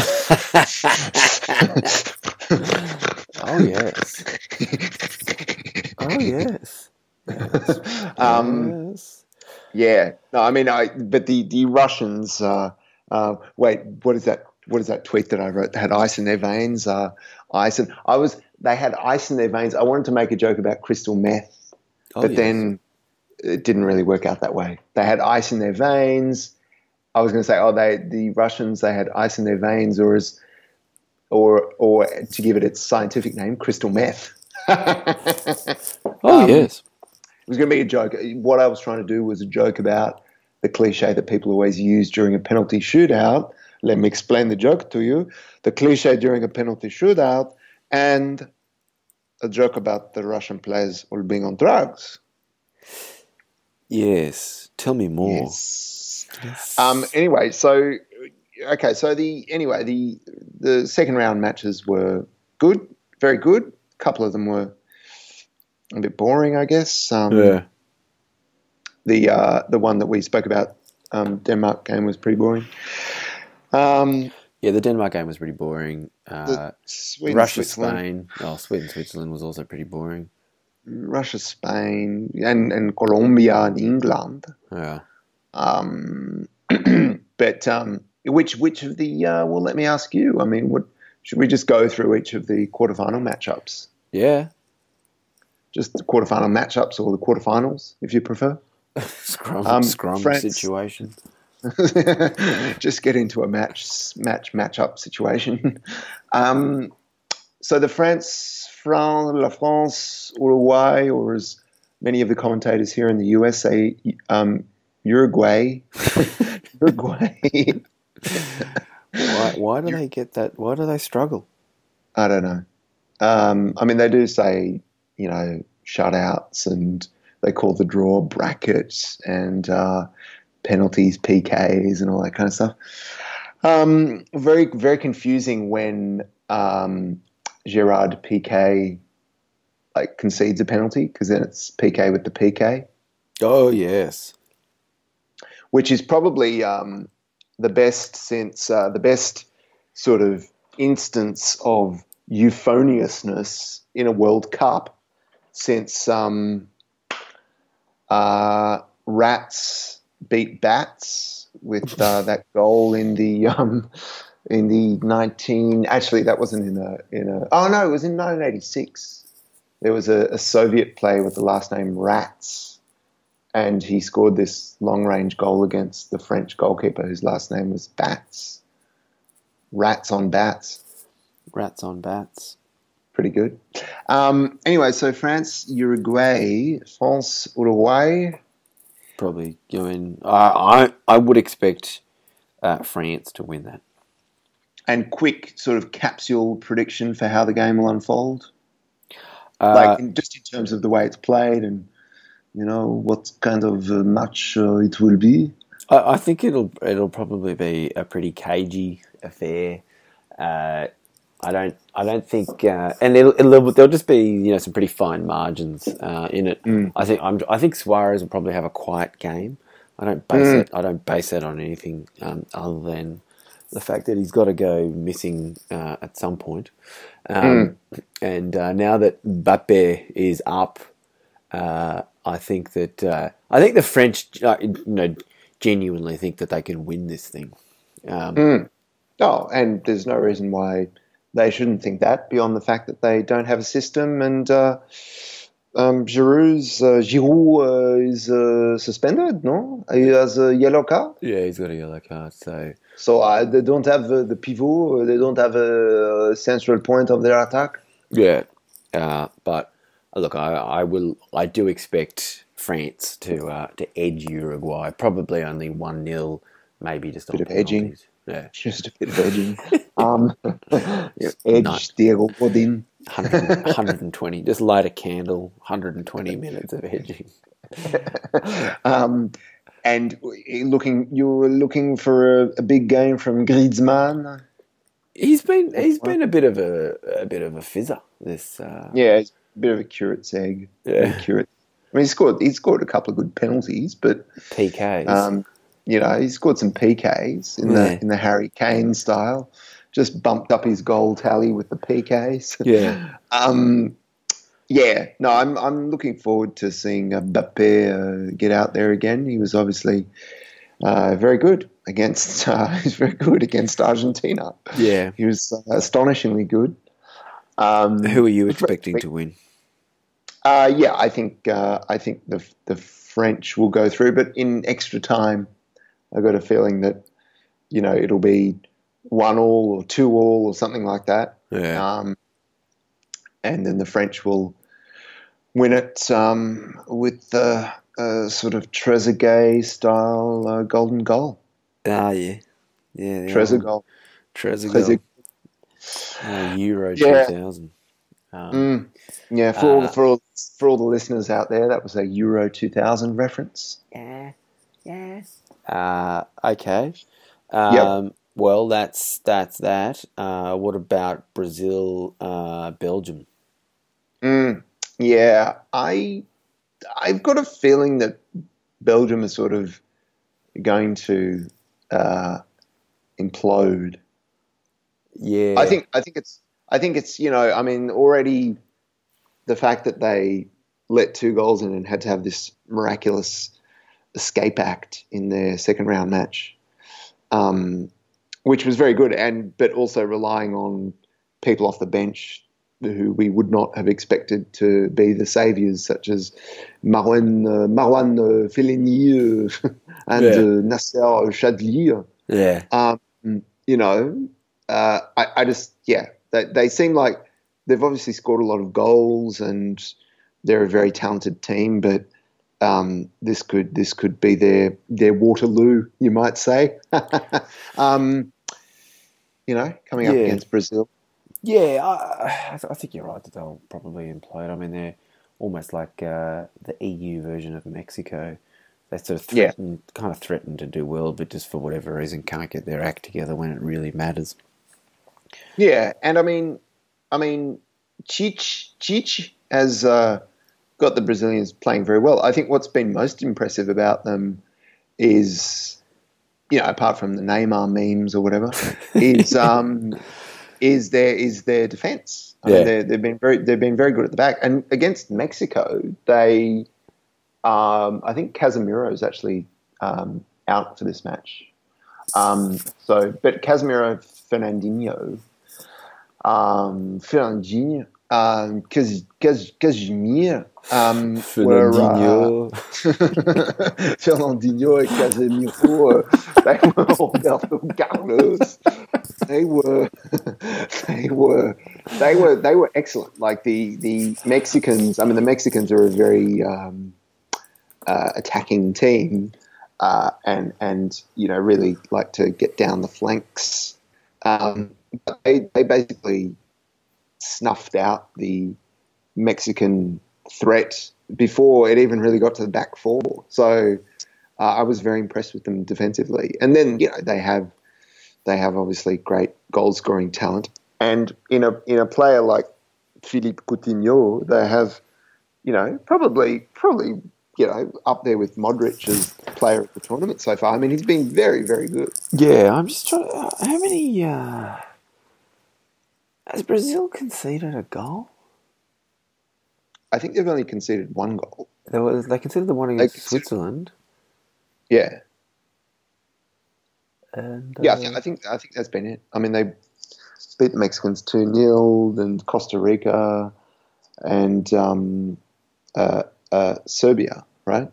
oh yes. Oh yes. um, yes. yeah, no, I mean, I but the the Russians. Uh, uh, wait, what is that? What is that tweet that I wrote? They had ice in their veins. Uh, ice and I was. They had ice in their veins. I wanted to make a joke about crystal meth. Oh, but yes. then it didn't really work out that way. They had ice in their veins. I was going to say, oh, they the Russians they had ice in their veins, or as, or or to give it its scientific name, crystal meth. Oh um, yes. It was going to be a joke. What I was trying to do was a joke about the cliche that people always use during a penalty shootout. Let me explain the joke to you. The cliche during a penalty shootout, and a joke about the Russian players all being on drugs. Yes. Tell me more. Yes. Um, anyway, so okay, so the anyway the the second round matches were good, very good. A couple of them were a bit boring, I guess. Um, yeah. The uh, the one that we spoke about, um, Denmark game was pretty boring. Um, Yeah, the Denmark game was pretty boring. Uh, Sweden, Russia, Switzerland. Spain. Oh, Sweden, Switzerland was also pretty boring. Russia, Spain, and, and Colombia and England. Yeah. Um, but um, which which of the? Uh, well, let me ask you. I mean, what should we just go through each of the quarterfinal matchups? Yeah. Just the quarterfinal matchups or the quarterfinals, if you prefer. scrum Um, scrum France- situation. just get into a match match matchup situation. Um, so the France, France, La France, Uruguay, or as many of the commentators here in the US say, um, Uruguay. Uruguay. Why, why do they get that? Why do they struggle? I don't know. Um, I mean, they do say, you know, shutouts and they call the draw brackets and uh, penalties, PKs, and all that kind of stuff. Um, very, very confusing when um, Gerard Piqué like concedes a penalty because then it's PK with the PK, Oh yes. which is probably um, the best since uh, the best sort of instance of euphoniousness in a World Cup since um, uh, Rats beat Bats with uh, that goal in the um, in the nineteen. Actually, that wasn't in a in a. Oh no, it was in nineteen eighty six. There was a, a Soviet player with the last name Rats, and he scored this long range goal against the French goalkeeper whose last name was Bats. Rats on bats Rats on bats. pretty good. Um, anyway, so France, Uruguay, France, Uruguay. Probably. I mean, I I, I would expect uh, France to win that. And quick sort of capsule prediction for how the game will unfold, Uh, like in, just in terms of the way it's played and you know what kind of uh, match uh, it will be. I, I think it'll it'll probably be a pretty cagey affair. Uh, I don't I don't think, uh, and it'll, it'll there'll just be you know some pretty fine margins uh, in it. I think I'm I think Suarez will probably have a quiet game. I don't base it I don't base that on anything um, other than the fact that he's got to go missing uh, at some point. Um, And uh, now that Mbappe is up, uh, I think that uh, I think the French, uh, you know, genuinely think that they can win this thing. Um, Oh, and there's no reason why they shouldn't think that beyond the fact that they don't have a system and uh, um, Giroud's, uh, Giroud uh, is uh, suspended, no? He has a yellow card. Yeah, he's got a yellow card, so So uh, they don't have uh, the pivot, uh, they don't have a central point of their attack. yeah. Uh, but look, I, I will, I do expect France to uh, to edge Uruguay, probably only one 0 maybe just on Bit of edging. Yeah, Just a bit of edging. um, edge. Diego Godin. 100, 120. Just light a candle. 120 minutes of edging. Um, and looking, you were looking for a, a big game from Griezmann. He's been he's been a bit of a a bit of a fizzer. This uh, Yeah, a bit of a curate's egg. Yeah. Curate. I mean, he scored. He scored a couple of good penalties, but PKs. um, you know, he scored some PKs in Yeah. the in the Harry Kane style. Just bumped up his goal tally with the PKs. yeah, Um, yeah, no, I'm I'm looking forward to seeing uh, Mbappe uh, get out there again. He was obviously uh, very good against. Uh, he was very good against Argentina. yeah. He was uh, astonishingly good. Um, Who are you expecting to win? Uh, yeah, I think uh, I think the the French will go through, but in extra time, I got a feeling that you know it'll be one all or two all or something like that. Yeah, Um, and then the French will win it um, with the uh, sort of Trezeguet style uh, golden goal. ah, yeah, yeah. the Trezeguet. old Trezeguet. Trezeguet. Uh, Euro Yeah. 2000. Um, Mm. Yeah, for all Uh, for all for all the listeners out there, that was a Euro 2000 reference. Yeah, yeah. Uh, okay. Um, Well, that's that's that. Uh, what about Brazil, uh, Belgium? Mm, yeah, I I've got a feeling that Belgium is sort of going to uh, implode. Yeah, I think I think it's I think it's you know I mean already the fact that they let two goals in and had to have this miraculous escape act in their second round match, um, which was very good. And but also relying on people off the bench who we would not have expected to be the saviours, such as Marwan uh, Marwan uh, Fellaini uh, and Yeah. uh, Nacer Chadli. Yeah. Um, you know, uh, I, I just yeah, they, they seem like they've obviously scored a lot of goals and they're a very talented team, but um, this could this could be their their Waterloo, you might say. um, you know, coming up Yeah. against Brazil. Yeah, I, I th- I think you're right that they'll probably implode. I mean, they're almost like uh, the EU version of Mexico. They sort of Yeah. threaten, kind of threaten to do well, but just for whatever reason can't get their act together when it really matters. Yeah, and I mean, I mean, Chich Chich has uh, got the Brazilians playing very well. I think what's been most impressive about them is, you know, apart from the Neymar memes or whatever, is um, is their is their defense. I Yeah. mean, they've been very they've been very good at the back, and against Mexico, they, um, I think Casemiro is actually um, out for this match. Um, so, but Casemiro, Fernandinho, um, Fernandinho, um, Cas- Cas- Casimir, um, were, uh, Fernandinho and Casemiro, uh, they were Roberto Carlos. They were, they were, they were, they were excellent. Like the the Mexicans. I mean, the Mexicans are a very um, uh, attacking team, uh, and and you know really like to get down the flanks. Um, but they they basically snuffed out the Mexican threat before it even really got to the back four. So uh, I was very impressed with them defensively. And then you know they have they have obviously great goal scoring talent, and in a in a player like Philippe Coutinho, they have you know probably probably you know up there with Modric as player of the tournament so far. I mean he's been very very good. Yeah, I'm just trying. To, how many uh, has Brazil conceded a goal? I think they've only conceded one goal. There was they conceded the one against They Switzerland. Yeah, And, yeah. I uh, think I think I think that's been it. I mean they beat the Mexicans two 0 then Costa Rica, and um, uh, uh, Serbia. Right?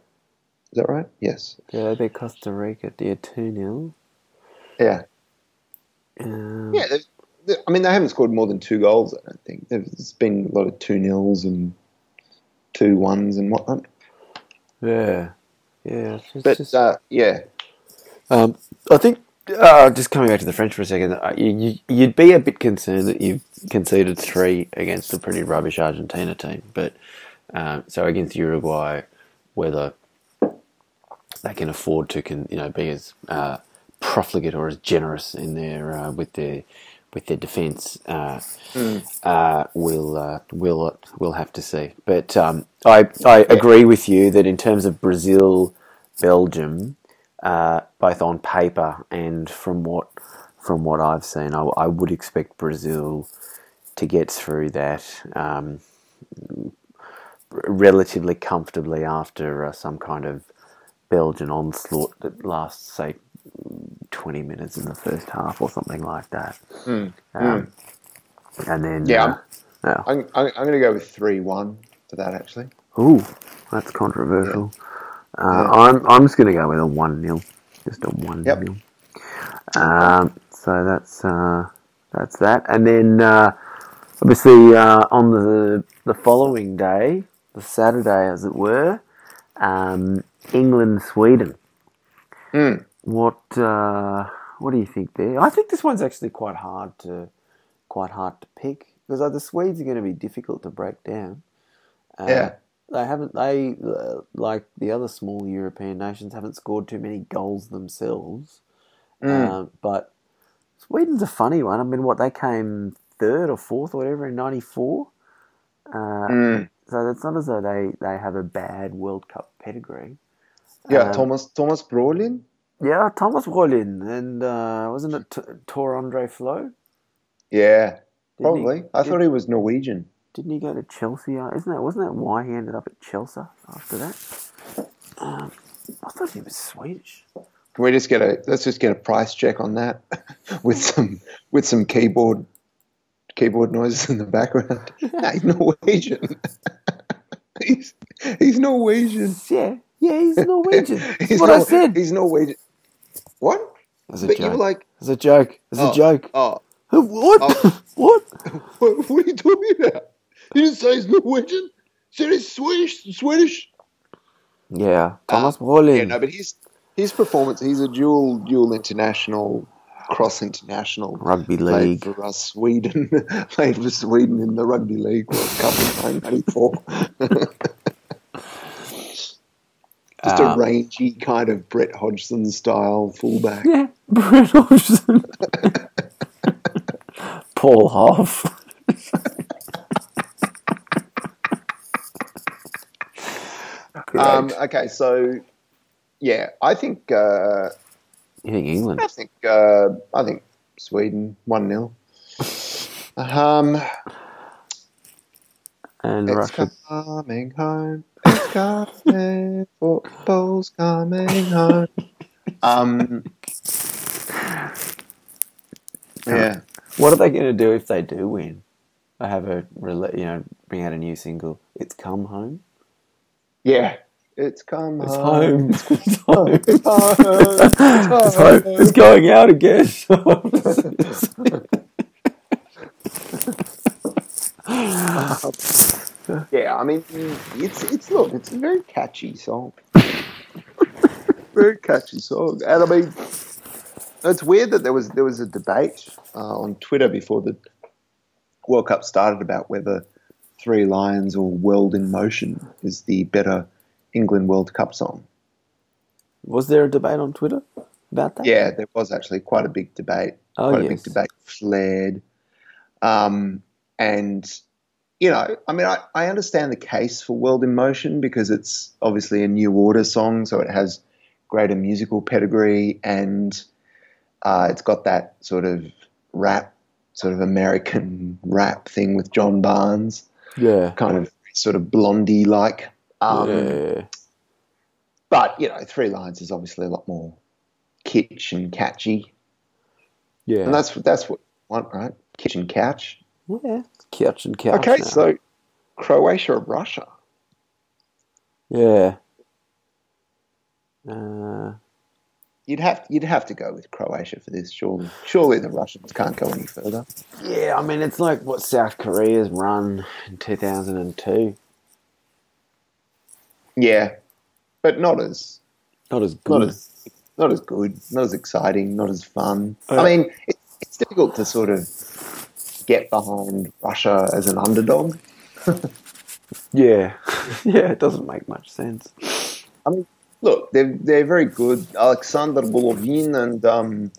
Is that right? Yes. yeah, they beat Costa Rica. Yeah, two 0 Yeah. um, Yeah. they've- they- I mean, they haven't scored more than two goals. I don't think there's been a lot of two nils and two ones and whatnot. yeah, yeah. It's But just- uh, yeah, Um, I think uh, just coming back to the French for a second, uh, you, you, you'd be a bit concerned that you've conceded three against a pretty rubbish Argentina team, but um, so against Uruguay, whether they can afford to can you know be as uh, profligate or as generous in their uh, with their with their defence, uh, uh, we'll uh, we'll we'll have to see. But um, I I agree with you that in terms of Brazil, Belgium, uh, both on paper and from what from what I've seen, I, I would expect Brazil to get through that um, relatively comfortably after uh, some kind of Belgian onslaught that lasts, say, twenty minutes in the first half or something like that. Um, And then, Yeah, uh, yeah. I'm, I'm, I'm going to go with three one for that. Actually, Ooh, that's controversial. Uh, I'm I'm just going to go with a one 0 just a one Yep. 0 Um, so that's uh, that's that, and then uh, obviously uh, on the the following day, the Saturday, as it were, um, England Sweden. Mm. What uh, what do you think there? I think this one's actually quite hard to quite hard to pick because uh, the Swedes are going to be difficult to break down. Uh, Yeah. they haven't. They uh, like the other small European nations haven't scored too many goals themselves. Mm. Um, but Sweden's a funny one. I mean, what they came third or fourth or whatever in '94. Uh, Mm. So it's not as though they, they have a bad World Cup pedigree. yeah, Um, Thomas Tomas Brolin. Yeah, Tomas Brolin and uh, wasn't it T- Tore André Flo? Yeah, Didn't he- probably. I did- thought he was Norwegian. didn't he go to Chelsea? Uh, Isn't that wasn't that why he ended up at Chelsea after that? Um, I thought he was Swedish. Can we just get a let's just get a price check on that with some with some keyboard keyboard noises in the background? Nah, he's Norwegian. he's he's Norwegian. Yeah, yeah, he's Norwegian. That's He's what I said. He's Norwegian. What? That's a But you joke. were like, It's a joke. It's oh, a joke. Oh, What? Oh. what? what, what are you talking about? You didn't say he's Norwegian. You said he's Swedish. Swedish. Yeah, Thomas Ah, Brolin. Yeah, no, but his his performance. He's a dual dual international, cross international. Rugby Played league. for uh, Sweden. played for Sweden in the Rugby League World Cup in 1994. Just a Um, rangy kind of Brett Hodgson style fullback. Yeah, Brett Hodgson. Paul Hoff. Um, okay, so yeah, I think uh, you think England? I think uh, I think Sweden one 0 Um, And it's Russia. coming home. It's coming. Football's coming home. Um. Yeah. What are they going to do if they do win? I have a, you know, bring out a new single. It's come home. Yeah. It's come It's home. home. It's home. It's home. It's home. It's going out again. Yeah, I mean, it's it's look, it's a very catchy song. very catchy song, and I mean, it's weird that there was there was a debate uh, on Twitter before the World Cup started about whether Three Lions or World in Motion is the better England World Cup song. Was there a debate on Twitter about that? Yeah, there was actually quite a big debate. Oh, quite a big debate flared. Um, and, you know, I mean, I, I understand the case for World in Motion because it's obviously a New Order song, so it has greater musical pedigree and uh, it's got that sort of rap, sort of American rap thing with John Barnes, Yeah. kind of sort of blondie like. Um, yeah. But, you know, Three Lions is obviously a lot more kitsch and catchy. Yeah. And that's that's what you want, right? Kitchen couch. Yeah. Couch and couch. Okay, now. so Croatia, or Russia. Yeah. Uh, You'd have you'd have to go with Croatia for this, surely. Surely the Russians can't go any further. yeah, I mean, it's like what South Korea's run in 2002. Yeah, but not as Not as good. not as not as good, not as exciting, not as fun. Uh, I mean, it, it's difficult to sort of get behind Russia as an underdog. yeah. yeah, it doesn't make much sense. I mean, look, they're they're very good. Alexander Golovin and um,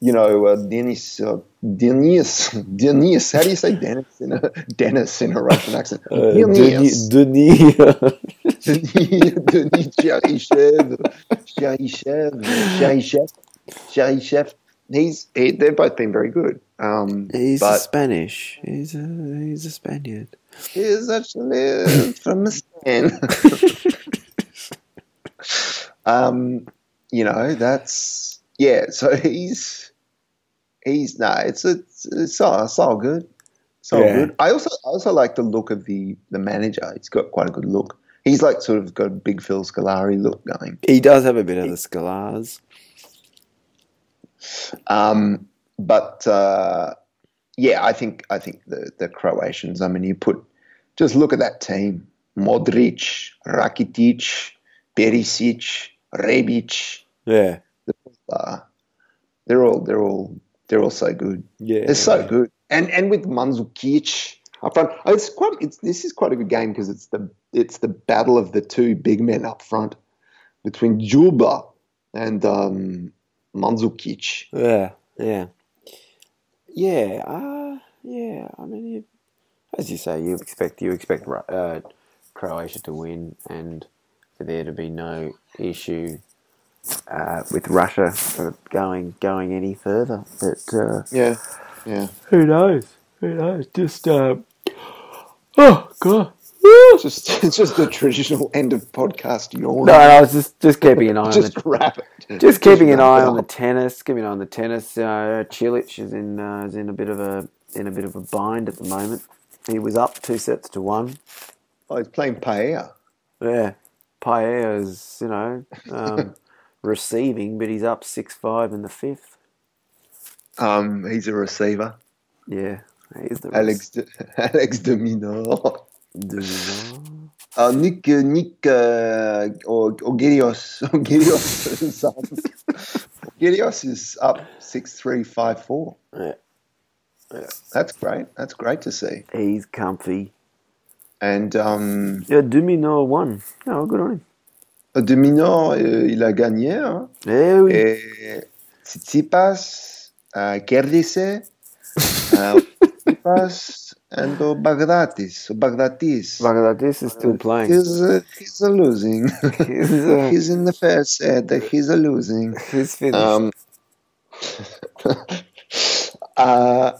you know uh, Denis uh, Denis Denis. How do you say Dennis in a Dennis in a Russian accent? Uh, Denis Denis. Denis. Denis Cheryshev Cheryshev Cheryshev. He's he, they've both been very good. Um, he's but Spanish. He's a he's a Spaniard. is actually from Spain. um, you know, that's yeah. So he's he's no, it's it's it's all, it's all good. It's all Yeah. good. I also I also like the look of the the manager. He's got quite a good look. He's like sort of got a big Phil Scolari look going. He does have a bit of the scars. Um, but uh, yeah, I think I think the the Croatians. I mean, you put just look at that team: Modric, Rakitic, Perisic, Rebic. Yeah. Uh, they're all they're all they're all so good. Yeah. They're so good, and and with Mandzukic up front, oh, it's quite. It's this is quite a good game because it's the it's the battle of the two big men up front between Dzyuba and um, Mandzukic. Yeah, yeah, yeah. Uh, yeah. I mean, you, as you say, you expect you expect uh, Croatia to win, and for there to be no issue uh, with Russia going going any further. But uh, Yeah, yeah. who knows? Who knows? Just uh, Oh god. Just, it's just the traditional end of podcast yawn. No, I was just, just keeping an eye just on the, wrap. Just keeping an eye on the tennis. Keeping an eye on the tennis. Uh, Cilic is in uh, is in a bit of a in a bit of a bind at the moment. He was up two sets to one. Oh, he's playing Pella. Yeah, Pella's you know um, receiving, but he's up six five in the fifth. Um, he's a receiver. Yeah, he's the Alex rec- De, Alex de Minaur. 2020. Alors, ah, Nick, euh, Nick uh, Ogelios, Ogelios is up. Is up 6354. Yeah. yeah. That's great. That's great to see. He's comfy. And um, yeah, Duminor won. Oh, good on him. Uh, Duminor, euh, il a gagné. Hein. Eh oui. Et Tsitsipas, euh, euh, Tsitsipas, and uh, Bagdatis. Bagdatis. Bangladesh is still playing. He's, uh, he's a losing. He's, uh, he's in the first set. He's a losing. he's finished. Um, uh,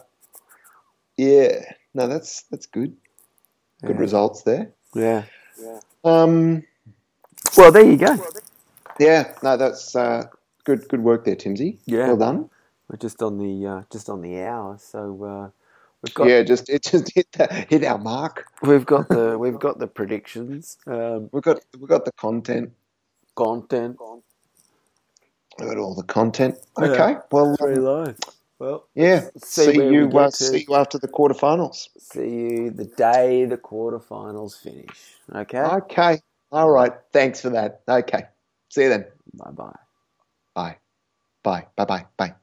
yeah. No, that's that's good. Good Yeah. results there. yeah. yeah. Um, Well, there you go. yeah. No, that's uh, good. Good work there, Timsy. Yeah. Well done. We're just on the uh, just on the hour, so uh, got yeah, just it just hit the, hit our mark. we've got the we've got the predictions, um, We got we've got the content. content. We got all the content. Yeah. Okay. Well, Very um, low. Well, yeah. see See, you. Uh, see you after the quarterfinals. see you the day the quarterfinals finish. Okay. Okay. All right. Thanks for that. Okay. See you then. Bye bye. Bye. Bye. Bye. Bye. Bye.